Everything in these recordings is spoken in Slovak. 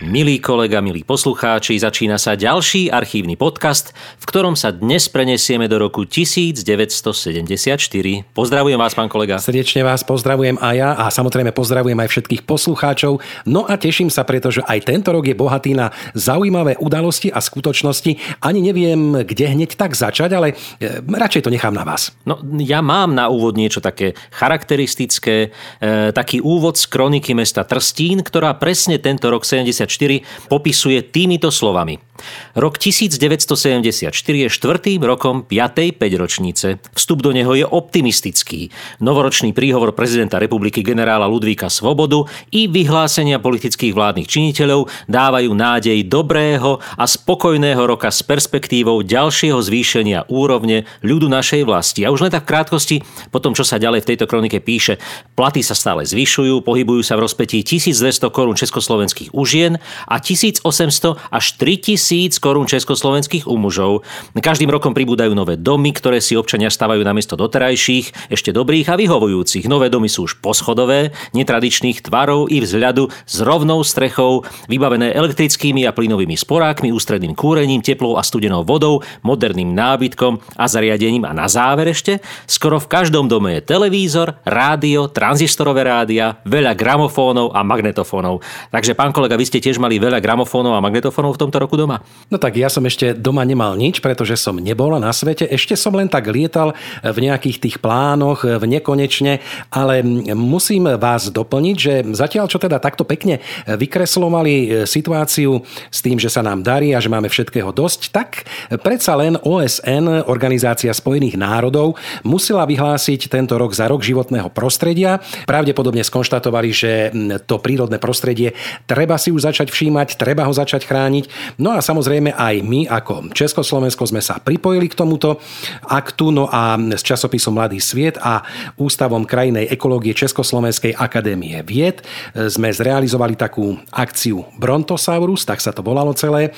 Milí kolega, milí poslucháči, začína sa ďalší archívny podcast, v ktorom sa dnes prenesieme do roku 1974. Pozdravujem vás, pán kolega. Srdečne vás pozdravujem aj ja a samozrejme pozdravujem aj všetkých poslucháčov. No a teším sa, pretože aj tento rok je bohatý na zaujímavé udalosti a skutočnosti. Ani neviem, kde hneď tak začať, ale e, radšej to nechám na vás. No, ja mám na úvod niečo také charakteristické, e, taký úvod z kroniky mesta Trstín, ktorá presne tento rok 70 popisuje týmito slovami. Rok 1974 je štvrtým rokom 5. 5 ročnice. Vstup do neho je optimistický. Novoročný príhovor prezidenta republiky generála Ludvíka Svobodu i vyhlásenia politických vládnych činiteľov dávajú nádej dobrého a spokojného roka s perspektívou ďalšieho zvýšenia úrovne ľudu našej vlasti. A už len tak v krátkosti, po tom, čo sa ďalej v tejto kronike píše, platy sa stále zvyšujú, pohybujú sa v rozpetí 1200 korún československých užien a 1800 až 3000 korún československých u mužov. Každým rokom pribúdajú nové domy, ktoré si občania stavajú namiesto doterajších, ešte dobrých a vyhovujúcich. Nové domy sú už poschodové, netradičných tvarov i vzhľadu s rovnou strechou, vybavené elektrickými a plynovými sporákmi, ústredným kúrením, teplou a studenou vodou, moderným nábytkom a zariadením a na záver ešte, skoro v každom dome je televízor, rádio, tranzistorové rádia, veľa gramofónov a magnetofónov. Takže pán kolega, vy ste tiež mali veľa gramofónov a magnetofónov v tomto roku doma? No tak ja som ešte doma nemal nič, pretože som nebol na svete. Ešte som len tak lietal v nejakých tých plánoch, v nekonečne, ale musím vás doplniť, že zatiaľ čo teda takto pekne vykreslovali e, situáciu s tým, že sa nám darí a že máme všetkého dosť, tak predsa len OSN, Organizácia spojených národov, musela vyhlásiť tento rok za rok životného prostredia. Pravdepodobne skonštatovali, že to prírodné prostredie treba si už začať všímať, treba ho začať chrániť. No a samozrejme aj my ako Československo sme sa pripojili k tomuto aktu, no a s časopisom Mladý sviet a Ústavom krajinej ekológie Československej akadémie vied sme zrealizovali takú akciu Brontosaurus, tak sa to volalo celé,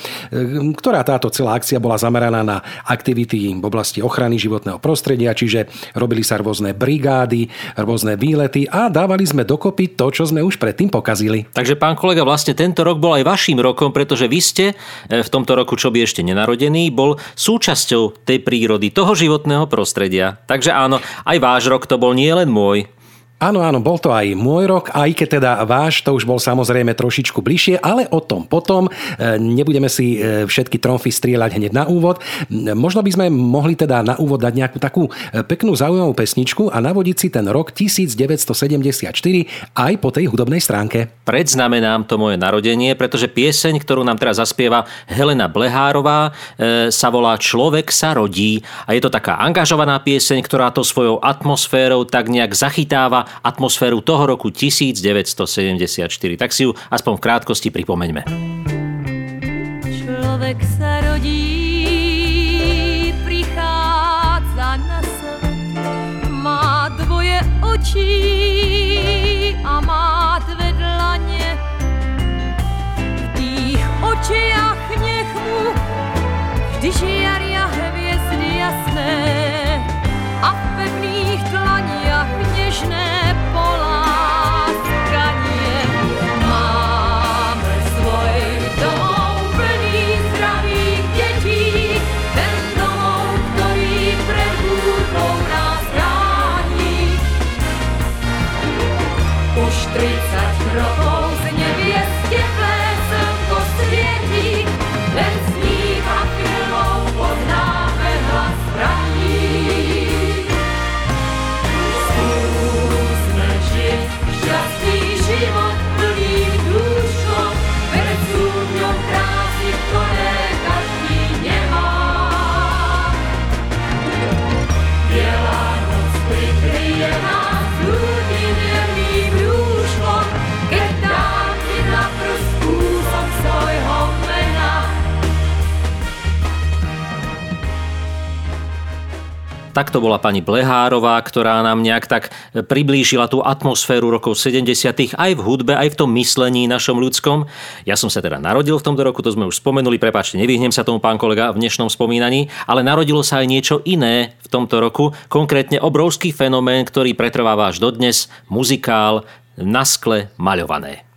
ktorá táto celá akcia bola zameraná na aktivity v oblasti ochrany životného prostredia, čiže robili sa rôzne brigády, rôzne výlety a dávali sme dokopy to, čo sme už predtým pokazili. Takže pán kolega, vlastne tento rok bol aj vašim rokom, pretože vy ste e, v tomto roku, čo by ešte nenarodený, bol súčasťou tej prírody, toho životného prostredia. Takže áno, aj váš rok to bol nie len môj. Áno, áno, bol to aj môj rok, aj keď teda váš, to už bol samozrejme trošičku bližšie, ale o tom potom. E, nebudeme si e, všetky tromfy strieľať hneď na úvod. Možno by sme mohli teda na úvod dať nejakú takú e, peknú zaujímavú pesničku a navodiť si ten rok 1974 aj po tej hudobnej stránke. Predznamenám to moje narodenie, pretože pieseň, ktorú nám teraz zaspieva Helena Blehárová, sa volá Človek sa rodí a je to taká angažovaná pieseň, ktorá to svojou atmosférou tak nejak zachytáva atmosféru toho roku 1974. Tak si ju aspoň v krátkosti pripomeňme. Človek sa rodí, prichádza na svet, má dvoje očí Takto bola pani Blehárová, ktorá nám nejak tak priblížila tú atmosféru rokov 70. aj v hudbe, aj v tom myslení našom ľudskom. Ja som sa teda narodil v tomto roku, to sme už spomenuli, prepáčte, nevyhnem sa tomu, pán kolega, v dnešnom spomínaní, ale narodilo sa aj niečo iné v tomto roku, konkrétne obrovský fenomén, ktorý pretrváva až dodnes, muzikál na skle maľované.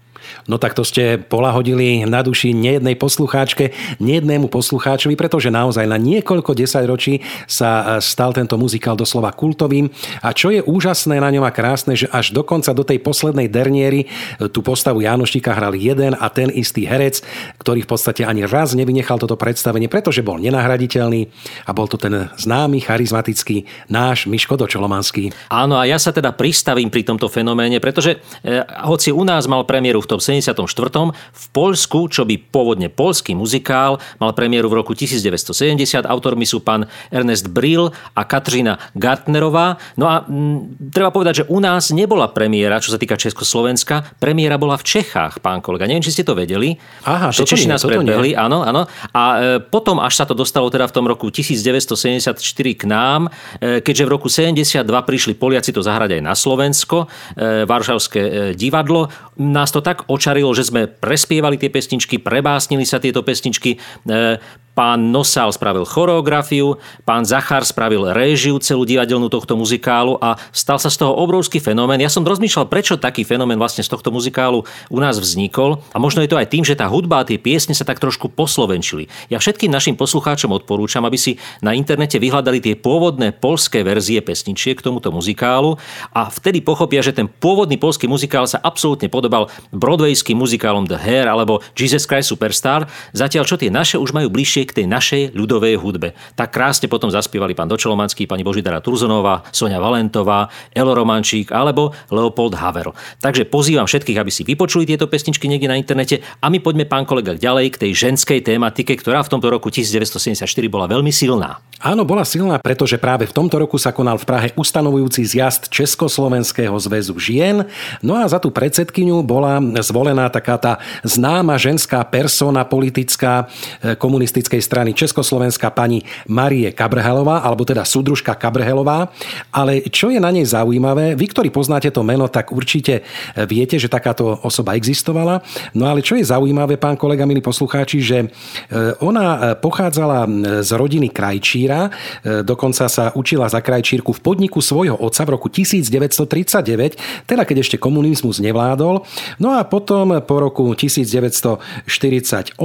No tak to ste polahodili na duši nejednej poslucháčke, nejednému poslucháčovi, pretože naozaj na niekoľko desaťročí sa e, stal tento muzikál doslova kultovým. A čo je úžasné na ňom a krásne, že až dokonca do tej poslednej derniery e, tú postavu Janoštíka hral jeden a ten istý herec, ktorý v podstate ani raz nevynechal toto predstavenie, pretože bol nenahraditeľný a bol to ten známy, charizmatický náš Miško Dočolomanský. Áno, a ja sa teda pristavím pri tomto fenoméne, pretože e, hoci u nás mal premiéru v tom 1974. V Poľsku, čo by pôvodne polský muzikál, mal premiéru v roku 1970. Autormi sú pán Ernest Brill a Katrina Gartnerová. No a m, treba povedať, že u nás nebola premiéra, čo sa týka Československa. Premiéra bola v Čechách, pán kolega. Neviem, či ste to vedeli. Aha, že Češi nás predbehli, áno, áno. A e, potom, až sa to dostalo teda v tom roku 1974 k nám, e, keďže v roku 72 prišli Poliaci to zahrať aj na Slovensko, e, Varšavské e, divadlo, nás to tak očakávalo, očarilo, že sme prespievali tie pesničky, prebásnili sa tieto pesničky. Pán Nosal spravil choreografiu, pán Zachar spravil réžiu celú divadelnú tohto muzikálu a stal sa z toho obrovský fenomén. Ja som rozmýšľal, prečo taký fenomén vlastne z tohto muzikálu u nás vznikol a možno je to aj tým, že tá hudba a tie piesne sa tak trošku poslovenčili. Ja všetkým našim poslucháčom odporúčam, aby si na internete vyhľadali tie pôvodné polské verzie pesničiek k tomuto muzikálu a vtedy pochopia, že ten pôvodný polský muzikál sa absolútne podobal broadwayským muzikálom The Hair alebo Jesus Christ Superstar, zatiaľ čo tie naše už majú bližšie k tej našej ľudovej hudbe. Tak krásne potom zaspievali pán Dočolomanský, pani Božidara Turzonová, Sonia Valentová, Elo Romančík alebo Leopold Havel. Takže pozývam všetkých, aby si vypočuli tieto pesničky niekde na internete a my poďme, pán kolega, ďalej k tej ženskej tematike, ktorá v tomto roku 1974 bola veľmi silná. Áno, bola silná, pretože práve v tomto roku sa konal v Prahe ustanovujúci zjazd Československého zväzu žien. No a za tú predsedkyňu bola zvolená taká tá známa ženská persona politická e, komunistickej komunistickej strany Československa pani Marie Kabrhelová, alebo teda súdružka Kabrhelová. Ale čo je na nej zaujímavé, vy, ktorí poznáte to meno, tak určite viete, že takáto osoba existovala. No ale čo je zaujímavé, pán kolega, milí poslucháči, že e, ona e, pochádzala z rodiny krajčíra, e, dokonca sa učila za krajčírku v podniku svojho otca v roku 1939, teda keď ešte komunizmus nevládol. No a potom po roku 1948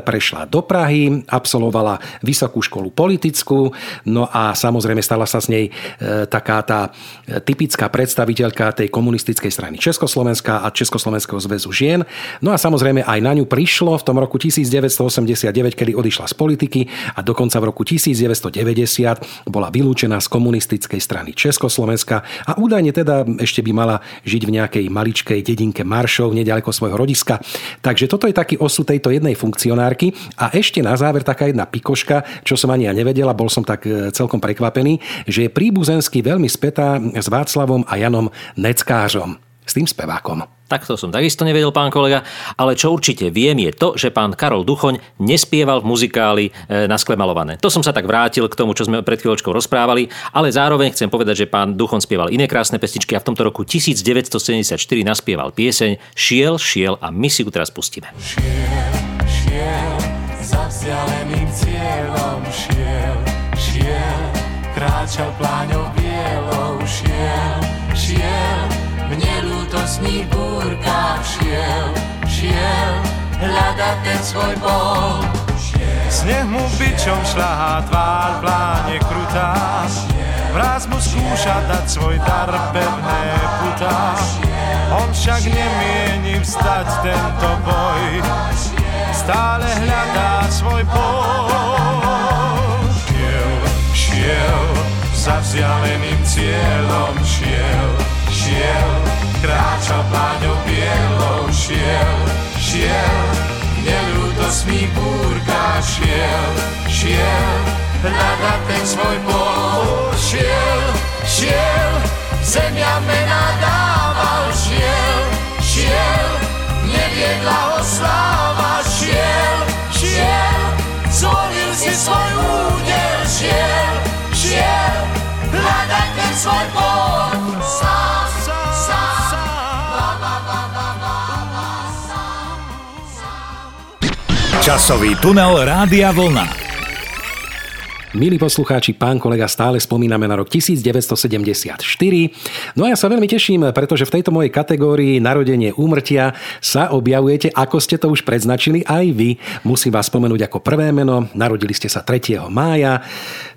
prešla do Prahy, absolvovala vysokú školu politickú, no a samozrejme stala sa z nej e, taká tá e, typická predstaviteľka tej komunistickej strany Československa a Československého zväzu žien. No a samozrejme aj na ňu prišlo v tom roku 1989, kedy odišla z politiky a dokonca v roku 1990 bola vylúčená z komunistickej strany Československa a údajne teda ešte by mala žiť v nejakej maličkej dedinke Maršov, nedaleko svojho rodiska. Takže toto je taký osud tejto jednej funkcionárky a ešte na záver taká jedna pikoška, čo som ani ja nevedela, bol som tak e, celkom prekvapený, že je príbuzensky veľmi spätá s Václavom a Janom Neckářom, s tým spevákom. Tak to som takisto nevedel, pán kolega, ale čo určite viem je to, že pán Karol Duchoň nespieval v muzikáli e, na skle malované. To som sa tak vrátil k tomu, čo sme pred chvíľočkou rozprávali, ale zároveň chcem povedať, že pán Duchoň spieval iné krásne pesničky a v tomto roku 1974 naspieval pieseň Šiel, šiel a my si ju teraz pustíme. Šiel, šiel za vzdialeným cieľom šiel, šiel, kráčal pláňou bielou, šiel, šiel, v nelútosných búrkach šiel, šiel, hľadať ten svoj bol. Sneh mu bičom šľahá tvár, pláne krutá, Mraz mu skúša dať svoj dar pevné putá. On však nemieni vstať tento boj, stále hľadá svoj pol. Šiel, šiel, za vzdialeným cieľom šiel, šiel, kráčal pláňou bielou, šiel, šiel, nelútosný búrka šiel, šiel, hľada ten svoj pol. Šiel, šiel, zemia mena dával, šiel, šiel, neviedla ho sláva, šiel, šiel, zvolil si svoj údel, šiel, šiel, hľadať ten svoj pol, sám, Časový tunel Rádia Vlna. Milí poslucháči, pán kolega, stále spomíname na rok 1974. No a ja sa veľmi teším, pretože v tejto mojej kategórii narodenie úmrtia sa objavujete, ako ste to už predznačili aj vy. Musím vás spomenúť ako prvé meno. Narodili ste sa 3. mája.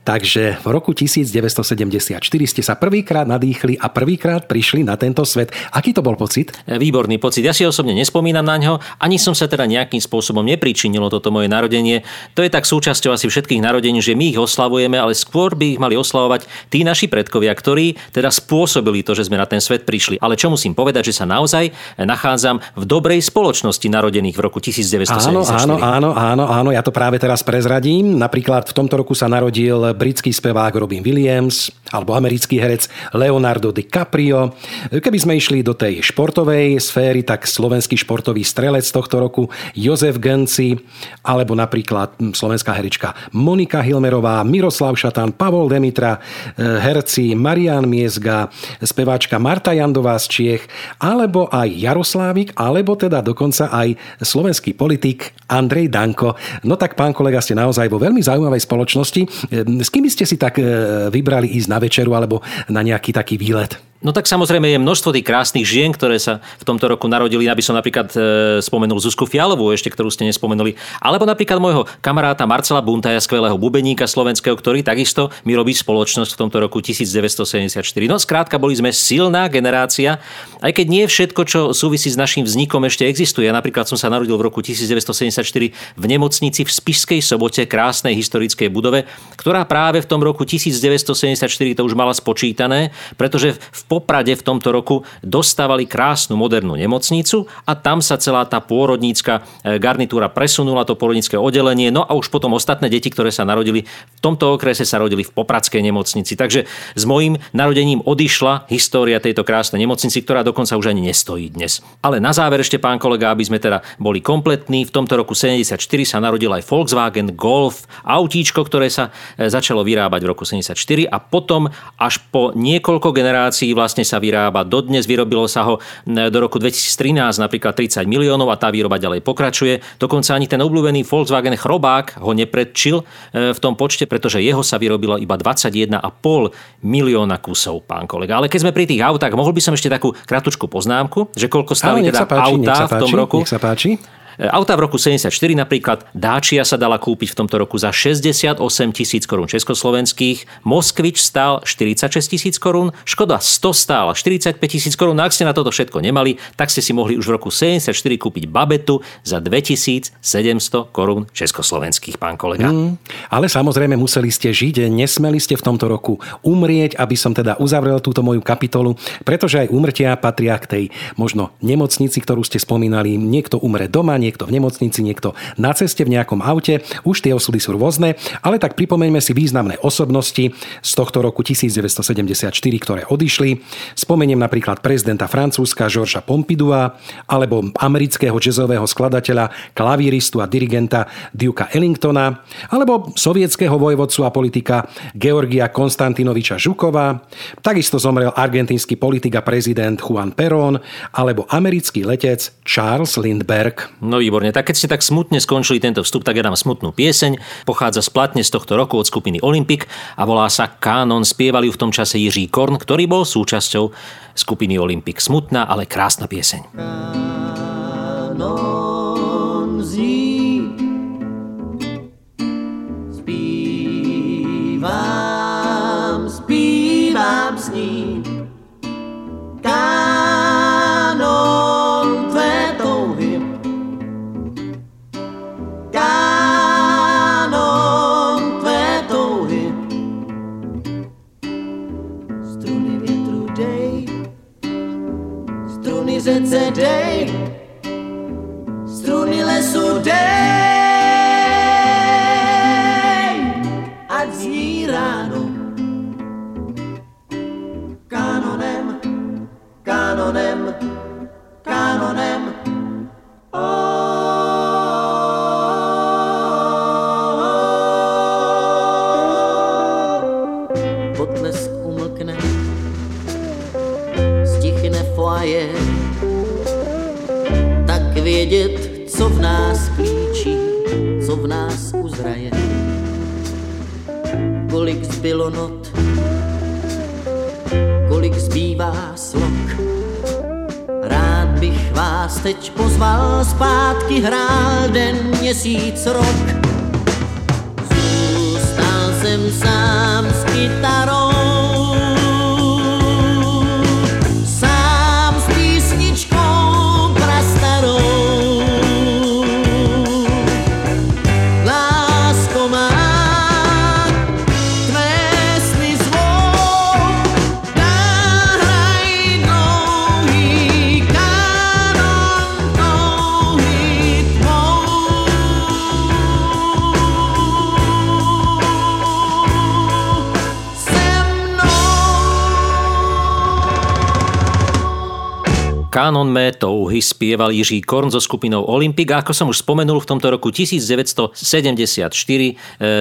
Takže v roku 1974 ste sa prvýkrát nadýchli a prvýkrát prišli na tento svet. Aký to bol pocit? Výborný pocit. Ja si osobne nespomínam na ňo, ani som sa teda nejakým spôsobom nepričinilo toto moje narodenie. To je tak súčasťou asi všetkých narodení, že my ich oslavujeme, ale skôr by ich mali oslavovať tí naši predkovia, ktorí teda spôsobili to, že sme na ten svet prišli. Ale čo musím povedať, že sa naozaj nachádzam v dobrej spoločnosti narodených v roku 1974. Áno, áno, áno, áno, áno, ja to práve teraz prezradím. Napríklad v tomto roku sa narodil britský spevák Robin Williams alebo americký herec Leonardo DiCaprio. Keby sme išli do tej športovej sféry, tak slovenský športový strelec tohto roku Jozef Genci alebo napríklad slovenská herečka Monika Hilmerová, Miroslav Šatan, Pavol Demitra, e, herci Marian Miezga, speváčka Marta Jandová z Čiech, alebo aj Jaroslávik, alebo teda dokonca aj slovenský politik Andrej Danko. No tak, pán kolega, ste naozaj vo veľmi zaujímavej spoločnosti. S kým ste si tak e, vybrali ísť na večeru alebo na nejaký taký výlet? No tak samozrejme je množstvo tých krásnych žien, ktoré sa v tomto roku narodili. Aby som napríklad e, spomenul Zuzku Fialovú, ešte ktorú ste nespomenuli. Alebo napríklad môjho kamaráta Marcela Buntaja, skvelého bubeníka slovenského, ktorý takisto mi robí spoločnosť v tomto roku 1974. No skrátka, boli sme silná generácia, aj keď nie všetko, čo súvisí s našim vznikom, ešte existuje. Ja napríklad som sa narodil v roku 1974 v nemocnici v Spišskej sobote, krásnej historickej budove, ktorá práve v tom roku 1974 to už mala spočítané, pretože v Poprade v tomto roku dostávali krásnu modernú nemocnicu a tam sa celá tá pôrodnícka e, garnitúra presunula, to pôrodnícke oddelenie, no a už potom ostatné deti, ktoré sa narodili v tomto okrese sa rodili v Popradskej nemocnici. Takže s mojím narodením odišla história tejto krásnej nemocnici, ktorá dokonca už ani nestojí dnes. Ale na záver ešte, pán kolega, aby sme teda boli kompletní, v tomto roku 74 sa narodil aj Volkswagen Golf, autíčko, ktoré sa e, začalo vyrábať v roku 74 a potom až po niekoľko generácií vlastne sa vyrába. Dodnes vyrobilo sa ho do roku 2013 napríklad 30 miliónov a tá výroba ďalej pokračuje. Dokonca ani ten obľúbený Volkswagen Chrobák ho nepredčil e, v tom počte, pretože jeho sa vyrobilo iba 21,5 milióna kusov, pán kolega. Ale keď sme pri tých autách, mohol by som ešte takú kratučku poznámku, že koľko stáli teda páči, auta v tom roku. Nech sa páči. Auta v roku 74 napríklad Dacia sa dala kúpiť v tomto roku za 68 tisíc korún československých, Moskvič stál 46 tisíc korún, Škoda 100 stála 45 tisíc korún. No ak ste na toto všetko nemali, tak ste si mohli už v roku 74 kúpiť babetu za 2700 korún československých, pán kolega. Mm, ale samozrejme museli ste žiť, nesmeli ste v tomto roku umrieť, aby som teda uzavrel túto moju kapitolu, pretože aj umrtia patria k tej možno nemocnici, ktorú ste spomínali. Niekto umre doma, niekto v nemocnici, niekto na ceste v nejakom aute. Už tie osudy sú rôzne, ale tak pripomeňme si významné osobnosti z tohto roku 1974, ktoré odišli. Spomeniem napríklad prezidenta Francúzska Georgea Pompidua alebo amerického jazzového skladateľa, klavíristu a dirigenta Duka Ellingtona alebo sovietského vojvodcu a politika Georgia Konstantinoviča Žukova. Takisto zomrel argentínsky politik a prezident Juan Perón alebo americký letec Charles Lindbergh. No výborne. Tak keď ste tak smutne skončili tento vstup, tak ja dám smutnú pieseň. Pochádza z platne z tohto roku od skupiny Olympic a volá sa Kánon. Spievali ju v tom čase Jiří Korn, ktorý bol súčasťou skupiny Olympic. Smutná, ale krásna pieseň. Kánon řece dej, struny lesu dej, ať zní ráno. Kanonem, kanonem, hrál den, měsíc, rok. Kanon mé touhy spieval Jiří Korn so skupinou Olympic a ako som už spomenul, v tomto roku 1974 e,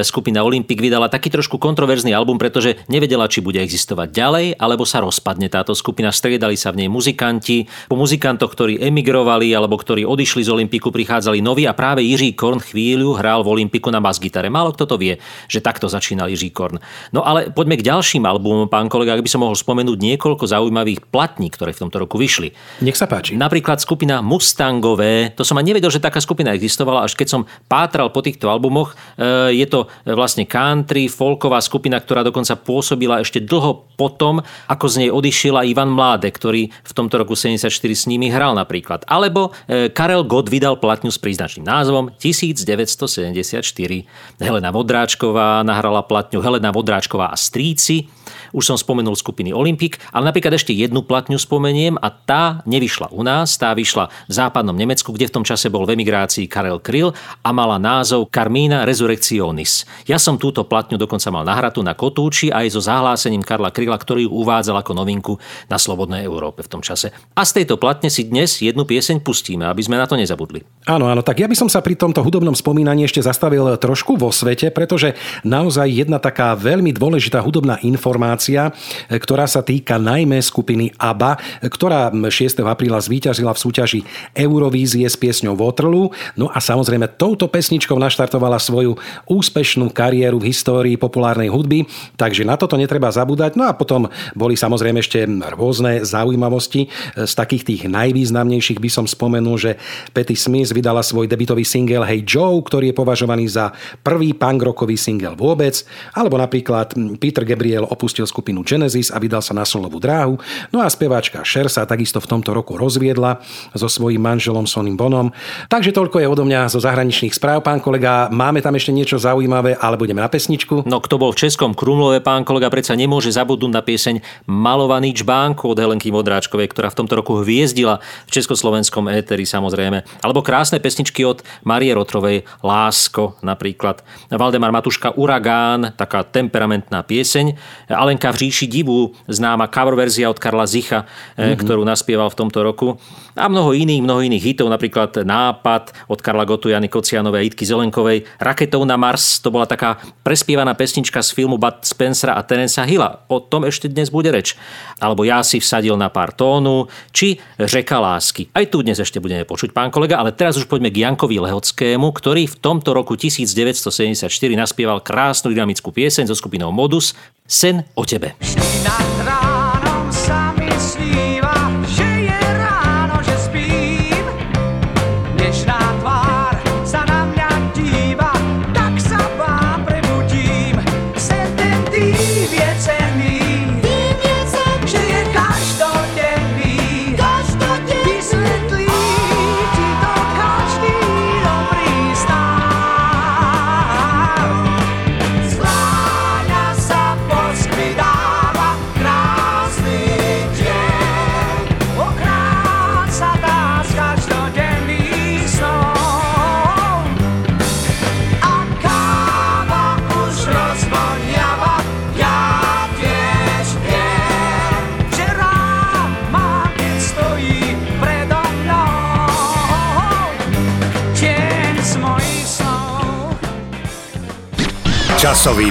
skupina Olympic vydala taký trošku kontroverzný album, pretože nevedela, či bude existovať ďalej, alebo sa rozpadne táto skupina. Striedali sa v nej muzikanti. Po muzikantoch, ktorí emigrovali alebo ktorí odišli z Olympiku, prichádzali noví a práve Jiří Korn chvíľu hral v Olympiku na bas-gitare. Málo kto to vie, že takto začínal Jiří Korn. No ale poďme k ďalším albumom, pán kolega, ak by som mohol spomenúť niekoľko zaujímavých platní, ktoré v tomto roku vyšli. Nech sa páči. Napríklad skupina Mustangové, to som ani nevedel, že taká skupina existovala, až keď som pátral po týchto albumoch. E, je to vlastne country, folková skupina, ktorá dokonca pôsobila ešte dlho potom, ako z nej odišiel Ivan Mláde, ktorý v tomto roku 74 s nimi hral napríklad. Alebo e, Karel Gott vydal platňu s príznačným názvom 1974. Helena Vodráčková nahrala platňu Helena Vodráčková a Stríci. Už som spomenul skupiny Olympik, ale napríklad ešte jednu platňu spomeniem a tá nevyšla u nás, tá vyšla v západnom Nemecku, kde v tom čase bol v emigrácii Karel Kryl a mala názov Carmina Resurrectionis. Ja som túto platňu dokonca mal nahratu na Kotúči aj so zahlásením Karla Kryla, ktorý ju uvádzal ako novinku na Slobodnej Európe v tom čase. A z tejto platne si dnes jednu pieseň pustíme, aby sme na to nezabudli. Áno, áno, tak ja by som sa pri tomto hudobnom spomínaní ešte zastavil trošku vo svete, pretože naozaj jedna taká veľmi dôležitá hudobná informácia informácia, ktorá sa týka najmä skupiny ABBA, ktorá 6. apríla zvíťazila v súťaži Eurovízie s piesňou Waterloo. No a samozrejme touto pesničkou naštartovala svoju úspešnú kariéru v histórii populárnej hudby, takže na toto netreba zabúdať. No a potom boli samozrejme ešte rôzne zaujímavosti. Z takých tých najvýznamnejších by som spomenul, že Patty Smith vydala svoj debitový single Hey Joe, ktorý je považovaný za prvý punk rockový single vôbec, alebo napríklad Peter Gabriel opustil skupinu Genesis a vydal sa na solovú dráhu. No a speváčka Cher sa takisto v tomto roku rozviedla so svojím manželom Sonym Bonom. Takže toľko je odo mňa zo zahraničných správ, pán kolega. Máme tam ešte niečo zaujímavé, ale budeme na pesničku. No kto bol v Českom Krumlove, pán kolega, predsa nemôže zabudnúť na pieseň Malovaný čbánku od Helenky Modráčkovej, ktorá v tomto roku hviezdila v československom éteri samozrejme. Alebo krásne pesničky od Marie Rotrovej, Lásko napríklad. Valdemar Matuška, Uragán, taká temperamentná pieseň. Alen Lenka v říši divu, známa cover verzia od Karla Zicha, mm-hmm. ktorú naspieval v tomto roku. A mnoho iných, mnoho iných hitov, napríklad Nápad od Karla Gotu, Jany Kocianovej a Itky Zelenkovej. Raketou na Mars, to bola taká prespievaná pesnička z filmu Bud Spencera a Terensa Hilla. O tom ešte dnes bude reč. Alebo Ja si vsadil na pár tónu, či Řeka lásky. Aj tu dnes ešte budeme počuť, pán kolega, ale teraz už poďme k Jankovi Lehockému, ktorý v tomto roku 1974 naspieval krásnu dynamickú pieseň so skupinou Modus Sen o tebe. Časový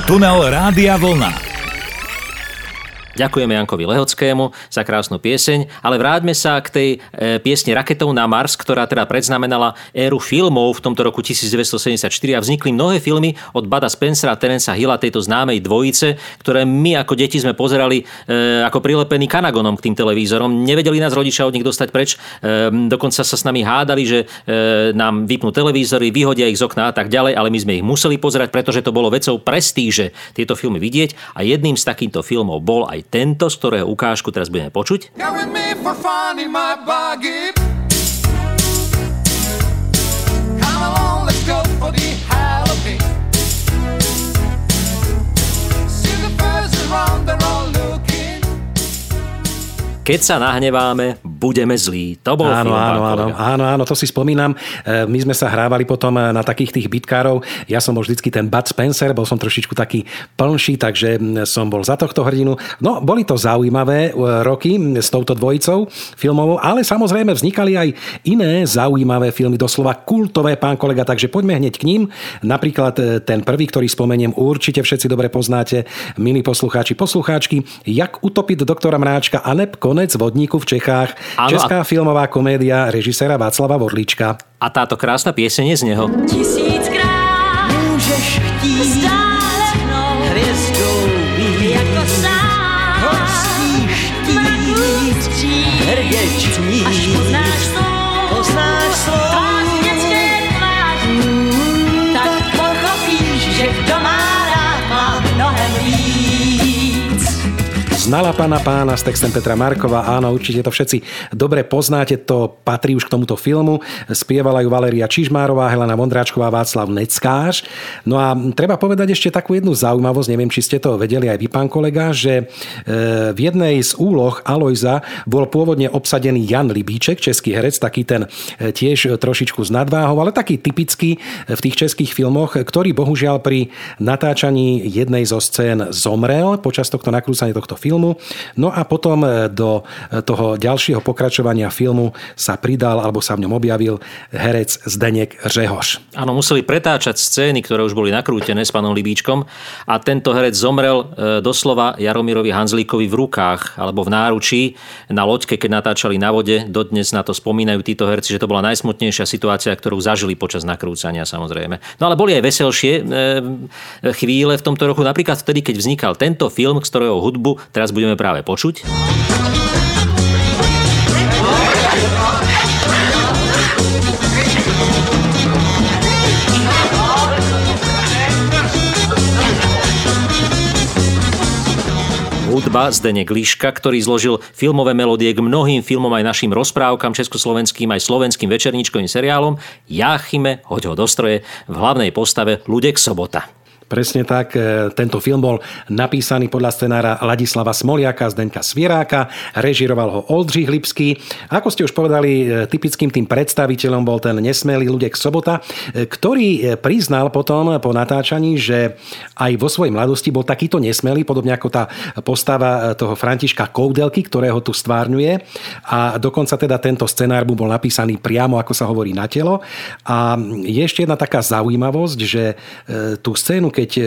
tunel Rádia Vlna. Ďakujeme Jankovi Lehockému za krásnu pieseň, ale vráťme sa k tej e, piesni Raketou na Mars, ktorá teda predznamenala éru filmov v tomto roku 1974 a vznikli mnohé filmy od Bada Spencera a Terensa Hilla, tejto známej dvojice, ktoré my ako deti sme pozerali e, ako prilepení kanagonom k tým televízorom. Nevedeli nás rodičia od nich dostať preč, e, dokonca sa s nami hádali, že nám vypnú televízory, vyhodia ich z okna a tak ďalej, ale my sme ich museli pozerať, pretože to bolo vecou prestíže tieto filmy vidieť a jedným z takýchto filmov bol aj tento, z ktorého ukážku teraz budeme počuť. Let's keď sa nahneváme, budeme zlí. To bol áno, film, áno, áno, áno, áno, to si spomínam. E, my sme sa hrávali potom e, na takých tých bitkárov. Ja som bol vždycky ten Bud Spencer, bol som trošičku taký plnší, takže som bol za tohto hrdinu. No, boli to zaujímavé e, roky s touto dvojicou filmovou, ale samozrejme vznikali aj iné zaujímavé filmy, doslova kultové, pán kolega, takže poďme hneď k ním. Napríklad ten prvý, ktorý spomeniem, určite všetci dobre poznáte, milí poslucháči, poslucháčky, Jak utopiť doktora Mráčka a Nepko Konec vodníku v Čechách. Ano, Česká a... filmová komédia režisera Václava Vodlička. A táto krásna pieseň je z neho. Tisíckrát môžeš chtít stále hviezdou jako sám, horsíš chtít, hrdečný, až poznáš svou, Znala pána pána s textem Petra Markova. Áno, určite to všetci dobre poznáte. To patrí už k tomuto filmu. Spievala ju Valeria Čižmárová, Helena Vondráčková, Václav Neckáš. No a treba povedať ešte takú jednu zaujímavosť, neviem, či ste to vedeli aj vy, pán kolega, že e, v jednej z úloh Alojza bol pôvodne obsadený Jan Libíček, český herec, taký ten e, tiež trošičku s nadváhou, ale taký typický v tých českých filmoch, ktorý bohužiaľ pri natáčaní jednej zo scén zomrel počas tohto nakrúcania tohto filmu filmu. No a potom e, do e, toho ďalšieho pokračovania filmu sa pridal alebo sa v ňom objavil herec Zdenek Řehoš. Áno, museli pretáčať scény, ktoré už boli nakrútené s pánom Libíčkom a tento herec zomrel e, doslova Jaromirovi Hanzlíkovi v rukách alebo v náručí na loďke, keď natáčali na vode. Dodnes na to spomínajú títo herci, že to bola najsmutnejšia situácia, ktorú zažili počas nakrúcania samozrejme. No ale boli aj veselšie chvíle v tomto roku, napríklad vtedy, keď vznikal tento film, z ktorého hudbu teraz teraz budeme práve počuť. hudba Zdenek Liška, ktorý zložil filmové melódie k mnohým filmom aj našim rozprávkam československým aj slovenským večerníčkovým seriálom Jáchyme, hoď ho do stroje v hlavnej postave Ludek Sobota. Presne tak. E, tento film bol napísaný podľa scenára Ladislava Smoliaka, Zdenka Svieráka, režiroval ho Oldřich Lipský. Ako ste už povedali, e, typickým tým predstaviteľom bol ten nesmelý Ludek Sobota, e, ktorý priznal potom po natáčaní, že aj vo svojej mladosti bol takýto nesmelý, podobne ako tá postava toho Františka Koudelky, ktorého tu stvárňuje. A dokonca teda tento scenár mu bol napísaný priamo, ako sa hovorí, na telo. A je ešte jedna taká zaujímavosť, že tú scénu, keď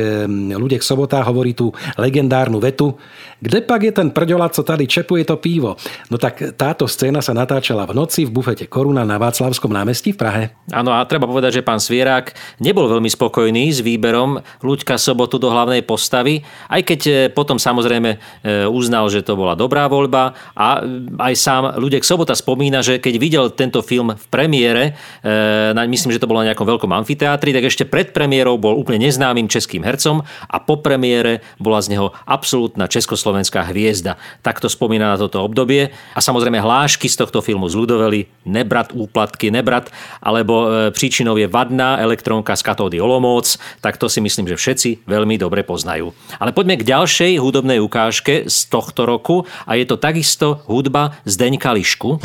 ľudia Sobota hovorí tú legendárnu vetu, kde pak je ten prďola, co tady čepuje to pivo? No tak táto scéna sa natáčala v noci v bufete Koruna na Václavskom námestí v Prahe. Áno a treba povedať, že pán Svierák nebol veľmi spokojný s výberom Ľuďka Sobotu do hlavnej postavy, aj keď e, potom samozrejme e, uznal, že to bola dobrá voľba a aj sám Ľudek Sobota spomína, že keď videl tento film v premiére, myslím, že to bolo na nejakom veľkom amfiteátri, tak ešte pred premiérou bol úplne neznámym hercom a po premiére bola z neho absolútna československá hviezda. Takto spomína na toto obdobie. A samozrejme hlášky z tohto filmu z Ludovely, nebrat úplatky, nebrat, alebo e, príčinou je vadná elektrónka z katódy Olomóc, tak to si myslím, že všetci veľmi dobre poznajú. Ale poďme k ďalšej hudobnej ukážke z tohto roku a je to takisto hudba Zdeňka Lišku.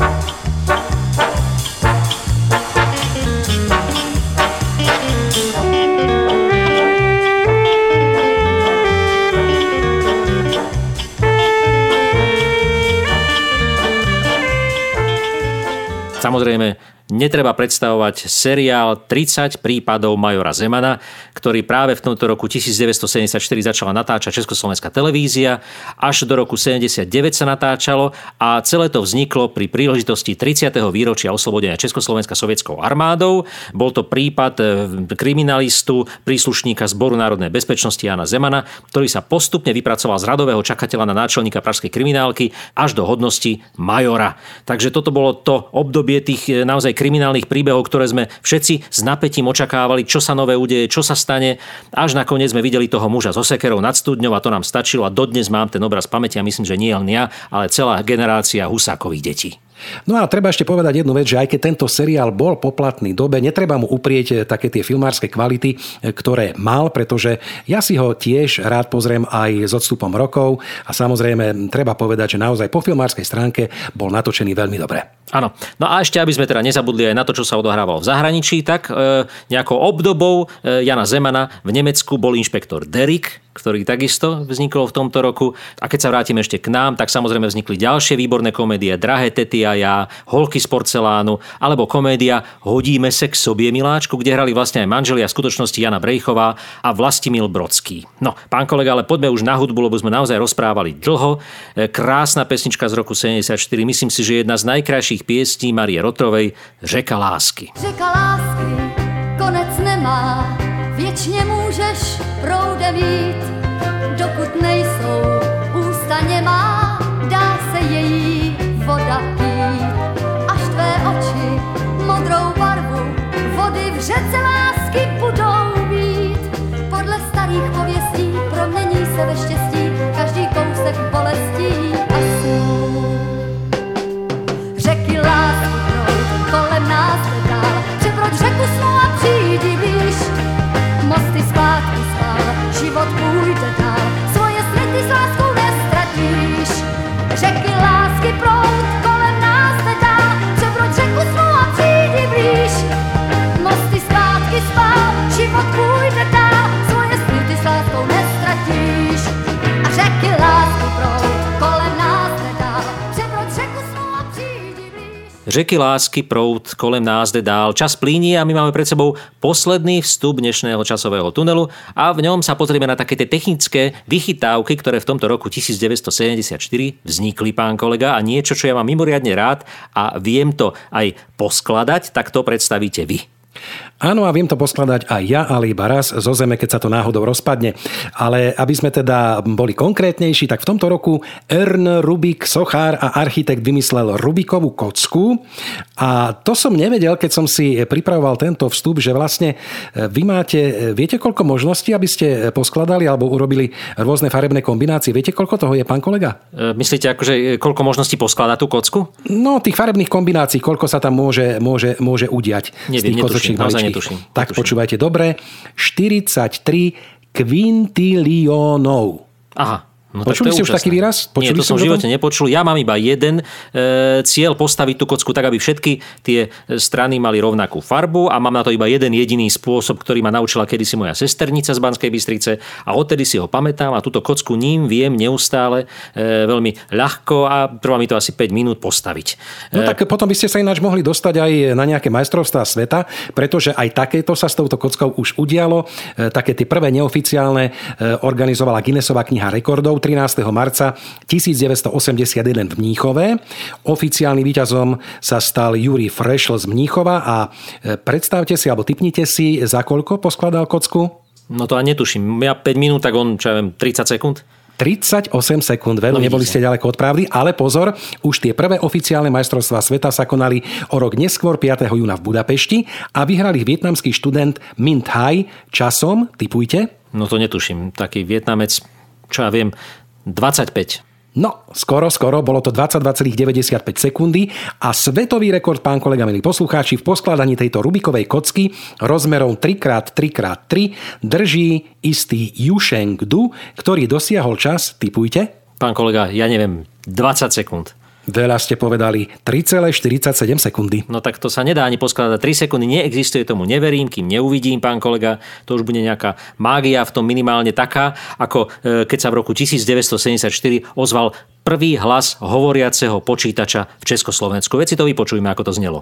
Samozrejme, netreba predstavovať seriál 30 prípadov Majora Zemana, ktorý práve v tomto roku 1974 začala natáčať Československá televízia, až do roku 79 sa natáčalo a celé to vzniklo pri príležitosti 30. výročia oslobodenia Československa sovietskou armádou. Bol to prípad e, kriminalistu, príslušníka Zboru národnej bezpečnosti Jana Zemana, ktorý sa postupne vypracoval z radového čakateľa na náčelníka pražskej kriminálky až do hodnosti majora. Takže toto bolo to obdobie tých e, naozaj kriminálnych príbehov, ktoré sme všetci s napätím očakávali, čo sa nové udeje, čo sa stane. Až nakoniec sme videli toho muža so sekerou nad studňou a to nám stačilo a dodnes mám ten obraz pamäti a myslím, že nie len ja, ale celá generácia Husákových detí. No a treba ešte povedať jednu vec, že aj keď tento seriál bol poplatný dobe, netreba mu uprieť eh, také tie filmárske kvality, eh, ktoré mal, pretože ja si ho tiež rád pozriem aj s odstupom rokov a samozrejme treba povedať, že naozaj po filmárskej stránke bol natočený veľmi dobre. Áno. No a ešte, aby sme teda nezabudli aj na to, čo sa odohrávalo v zahraničí, tak e, nejakou obdobou e, Jana Zemana v Nemecku bol inšpektor Derek, ktorý takisto vznikol v tomto roku. A keď sa vrátime ešte k nám, tak samozrejme vznikli ďalšie výborné komédie Drahé tety a ja, Holky z porcelánu, alebo komédia Hodíme se k sobie miláčku, kde hrali vlastne aj manželia skutočnosti Jana Brejchová a Vlastimil Brodský. No, pán kolega, ale poďme už na hudbu, lebo sme naozaj rozprávali dlho. E, krásna pesnička z roku 74, myslím si, že jedna z najkrajších piesní Marie Rotrovej Řeka lásky. Řeka lásky konec nemá, věčně můžeš proudem jít, dokud nejsou ústa nemá, dá se její voda pít. Až tvé oči modrou barvu vody v řece lásky budou mít. Podle starých pověstí promění se ve štěstí každý kousek bolestí Řeky lásky, proud, kolem nás jde dál. Čas plíni a my máme pred sebou posledný vstup dnešného časového tunelu a v ňom sa pozrieme na také tie technické vychytávky, ktoré v tomto roku 1974 vznikli, pán kolega, a niečo, čo ja mám mimoriadne rád a viem to aj poskladať, tak to predstavíte vy. Áno, a viem to poskladať aj ja, ale iba raz zo zeme, keď sa to náhodou rozpadne. Ale aby sme teda boli konkrétnejší, tak v tomto roku Ern Rubik, sochár a architekt vymyslel Rubikovú kocku. A to som nevedel, keď som si pripravoval tento vstup, že vlastne e, vy máte, viete koľko možností, aby ste poskladali alebo urobili rôzne farebné kombinácie? Viete, koľko toho je, pán kolega? E, Myslíte, akože, koľko možností poskladať tú kocku? No, tých farebných kombinácií, koľko sa tam môže, môže, môže udiať z Neviem, tých netuším, naozaj netuším, Tak netuším. počúvajte dobre. 43 kvintiliónov. Aha. No, Počuli to ste už taký výraz? Nie, Počuli to ste som v živote nepočul. Ja mám iba jeden e, cieľ postaviť tú kocku tak, aby všetky tie strany mali rovnakú farbu a mám na to iba jeden jediný spôsob, ktorý ma naučila kedysi moja sesternica z Banskej Bystrice a odtedy si ho pamätám a túto kocku ním viem neustále e, veľmi ľahko a trvá mi to asi 5 minút postaviť. No tak potom by ste sa ináč mohli dostať aj na nejaké majstrovstvá sveta, pretože aj takéto sa s touto kockou už udialo. E, Také tie prvé neoficiálne e, organizovala Guinnessová kniha rekordov 13. marca 1981 v Mníchove. Oficiálnym víťazom sa stal Juri Frešl z Mníchova a e, predstavte si, alebo typnite si, za koľko poskladal kocku? No to ani netuším. Ja 5 minút, tak on, čo ja viem, 30 sekúnd. 38 sekúnd, veru, No neboli ste ďaleko od pravdy, ale pozor, už tie prvé oficiálne majstrovstvá sveta sa konali o rok neskôr 5. júna v Budapešti a vyhrali vietnamský študent Mint Hai časom, typujte, No to netuším. Taký Vietnamec, čo ja viem, 25. No, skoro, skoro, bolo to 22,95 sekundy a svetový rekord, pán kolega, milí poslucháči, v poskladaní tejto Rubikovej kocky rozmerom 3x3x3 drží istý Yusheng Du, ktorý dosiahol čas, typujte, Pán kolega, ja neviem, 20 sekúnd. Veľa ste povedali, 3,47 sekundy. No tak to sa nedá ani poskladať. 3 sekundy neexistuje, tomu neverím, kým neuvidím, pán kolega. To už bude nejaká mágia v tom minimálne taká, ako e, keď sa v roku 1974 ozval prvý hlas hovoriaceho počítača v Československu. Veď si to vypočujme, ako to znelo.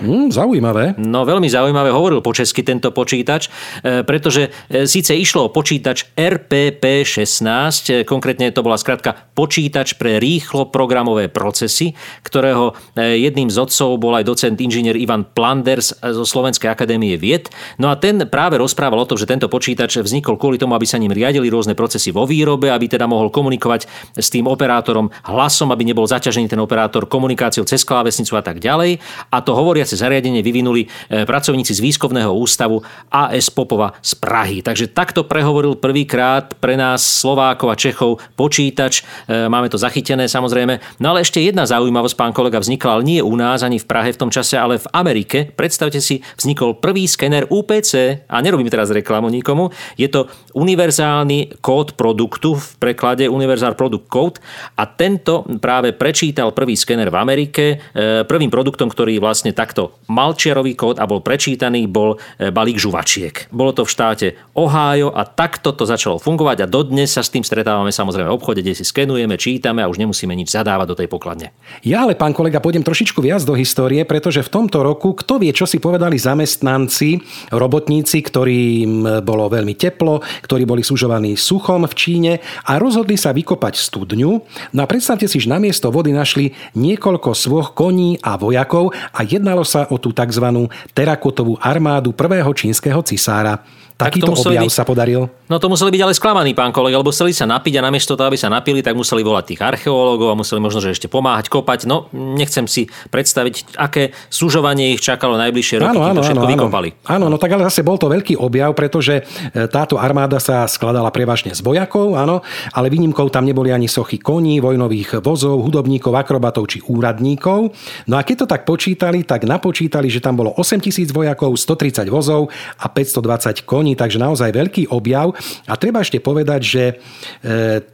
Hm, zaujímavé. No veľmi zaujímavé, hovoril po česky tento počítač, e, pretože e, síce išlo o počítač RPP16, e, konkrétne to bola skratka počítač pre rýchlo programové procesy, ktorého jedným z otcov bol aj docent inžinier Ivan Planders zo Slovenskej akadémie vied. No a ten práve rozprával o tom, že tento počítač vznikol kvôli tomu, aby sa ním riadili rôzne procesy vo výrobe, aby teda mohol komunikovať s tým operátorom hlasom, aby nebol zaťažený ten operátor komunikáciou cez klávesnicu a tak ďalej. A to hovoria riadiace zariadenie vyvinuli e, pracovníci z výskovného ústavu AS Popova z Prahy. Takže takto prehovoril prvýkrát pre nás Slovákov a Čechov počítač. E, máme to zachytené samozrejme. No ale ešte jedna zaujímavosť, pán kolega, vznikla, ale nie u nás ani v Prahe v tom čase, ale v Amerike. Predstavte si, vznikol prvý skener UPC a nerobím teraz reklamu nikomu. Je to univerzálny kód produktu, v preklade Universal Product Code a tento práve prečítal prvý skener v Amerike. E, prvým produktom, ktorý vlastne takto takto malčiarový kód a bol prečítaný, bol e, balík žuvačiek. Bolo to v štáte Ohio a takto to začalo fungovať a dodnes sa s tým stretávame samozrejme v obchode, kde si skenujeme, čítame a už nemusíme nič zadávať do tej pokladne. Ja ale, pán kolega, pôjdem trošičku viac do histórie, pretože v tomto roku, kto vie, čo si povedali zamestnanci, robotníci, ktorým bolo veľmi teplo, ktorí boli sužovaní suchom v Číne a rozhodli sa vykopať studňu. No a predstavte si, že na miesto vody našli niekoľko svoch koní a vojakov a jednalo sa o tú tzv. terakotovú armádu prvého čínskeho cisára. Takýto tak objav byť, sa podaril? No to museli byť ale sklamaní, pán kolega, lebo chceli sa napiť a namiesto toho, aby sa napili, tak museli volať tých archeológov a museli možno, že ešte pomáhať kopať. No, nechcem si predstaviť, aké sužovanie ich čakalo najbližšie roky, áno, áno, všetko áno, vykopali. Áno, no tak ale zase bol to veľký objav, pretože e, táto armáda sa skladala prevažne z vojakov, áno, ale výnimkou tam neboli ani sochy koní, vojnových vozov, hudobníkov, akrobatov či úradníkov. No a keď to tak počítali, tak napočítali, že tam bolo 8 tisíc vojakov, 130 vozov a 520 koní Japónii, takže naozaj veľký objav. A treba ešte povedať, že e,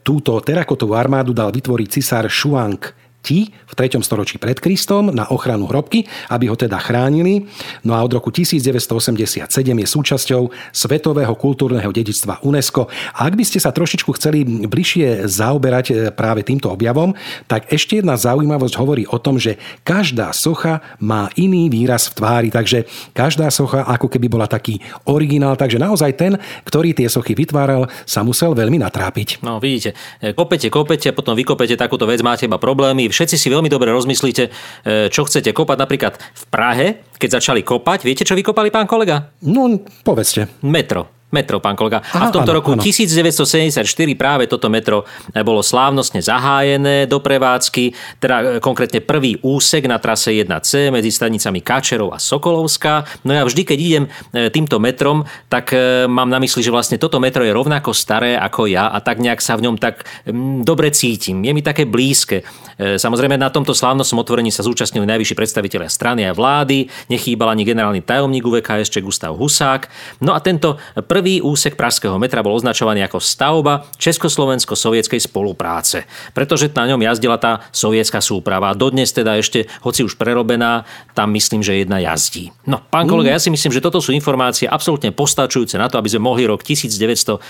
túto terakotovú armádu dal vytvoriť cisár Shuang Ti v 3. storočí pred Kristom na ochranu hrobky, aby ho teda chránili. No a od roku 1987 je súčasťou Svetového kultúrneho dedičstva UNESCO. A ak by ste sa trošičku chceli bližšie zaoberať e, práve týmto objavom, tak ešte jedna zaujímavosť hovorí o tom, že každá socha má iný výraz v tvári, takže každá socha ako keby bola taký originál, takže naozaj ten, ktorý tie sochy vytváral, sa musel veľmi natrápiť. No vidíte, e, kopete, kopete, potom vykopete takúto vec, máte iba problémy, všetci si veľmi dobre rozmyslíte, e, čo chcete kopať. Napríklad v Prahe, keď začali kopať, viete, čo vykopali, pán kolega? No, povedzte. Metro metro, pán kolega. Aha, a v tomto áno, roku áno. 1974 práve toto metro bolo slávnostne zahájené do prevádzky, teda e, konkrétne prvý úsek na trase 1C medzi stanicami Kačerov a Sokolovská. No ja vždy, keď idem e, týmto metrom, tak e, mám na mysli, že vlastne toto metro je rovnako staré ako ja a tak nejak sa v ňom tak dobre cítim. Je mi také blízke. Samozrejme na tomto slávnostnom otvorení sa zúčastnili najvyšší predstavitelia strany a vlády, nechýbal ani generálny tajomník UVKSČ Gustav Husák. No a tento Prvý úsek pražského metra bol označovaný ako stavba Československo-sovietskej spolupráce, pretože na ňom jazdila tá sovietská súprava. Dodnes teda ešte, hoci už prerobená, tam myslím, že jedna jazdí. No, pán kolega, ja si myslím, že toto sú informácie absolútne postačujúce na to, aby sme mohli rok 1974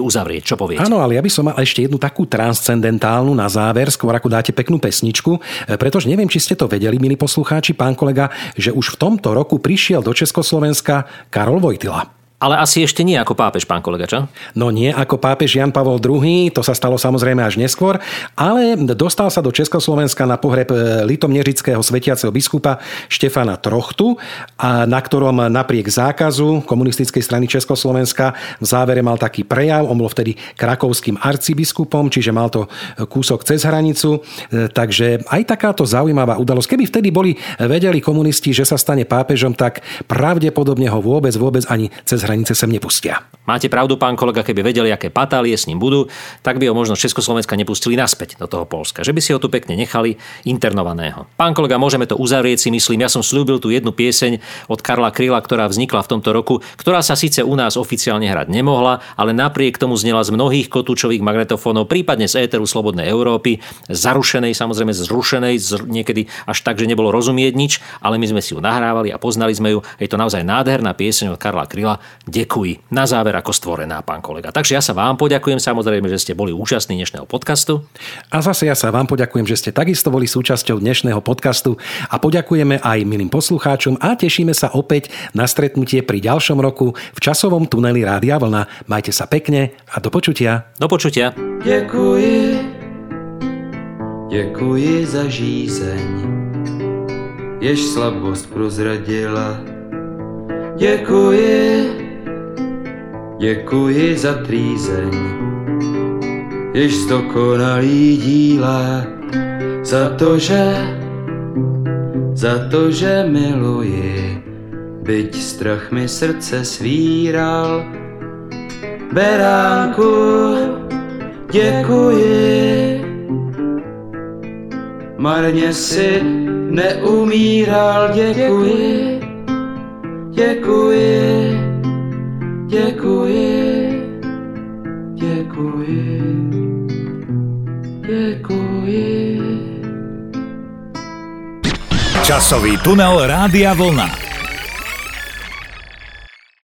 uzavrieť. Čo poviete? Áno, ale ja by som mal ešte jednu takú transcendentálnu na záver, skôr ako dáte peknú pesničku, e, pretože neviem, či ste to vedeli, milí poslucháči, pán kolega, že už v tomto roku prišiel do Československa Karol Vojtila. Ale asi ešte nie ako pápež, pán kolega, čo? No nie ako pápež Jan Pavol II, to sa stalo samozrejme až neskôr, ale dostal sa do Československa na pohreb e, litomnežického svetiaceho biskupa Štefana Trochtu, a na ktorom napriek zákazu komunistickej strany Československa v závere mal taký prejav, on bol vtedy krakovským arcibiskupom, čiže mal to kúsok cez hranicu, e, takže aj takáto zaujímavá udalosť. Keby vtedy boli vedeli komunisti, že sa stane pápežom, tak pravdepodobne ho vôbec, vôbec ani cez hranice sem nepustia. Máte pravdu, pán kolega, keby vedeli, aké patálie s ním budú, tak by ho možno Československa nepustili naspäť do toho Polska. Že by si ho tu pekne nechali internovaného. Pán kolega, môžeme to uzavrieť si myslím. Ja som slúbil tú jednu pieseň od Karla Kryla, ktorá vznikla v tomto roku, ktorá sa síce u nás oficiálne hrať nemohla, ale napriek tomu znela z mnohých kotúčových magnetofónov, prípadne z éteru Slobodnej Európy, zarušenej, samozrejme zrušenej, niekedy až tak, že nebolo rozumieť nič, ale my sme si ju nahrávali a poznali sme ju. Je to naozaj nádherná pieseň od Karla Kryla. Ďakuj. Na záver ako stvorená, pán kolega. Takže ja sa vám poďakujem samozrejme, že ste boli účastní dnešného podcastu. A zase ja sa vám poďakujem, že ste takisto boli súčasťou dnešného podcastu a poďakujeme aj milým poslucháčom a tešíme sa opäť na stretnutie pri ďalšom roku v časovom tuneli Rádia Vlna. Majte sa pekne a do počutia. Do počutia. Děkuji, děkuji za žízeň, jež slabost prozradila. Děkuji, Děkuji za trýzeň, jež zdokonalý díla, za to, že, za to, že miluji, byť strach mi srdce svíral. Beránku, děkuji, marně si neumíral, děkuji, děkuji. Děkuji, děkuji, děkuji. Časový tunel Rádia Vlna.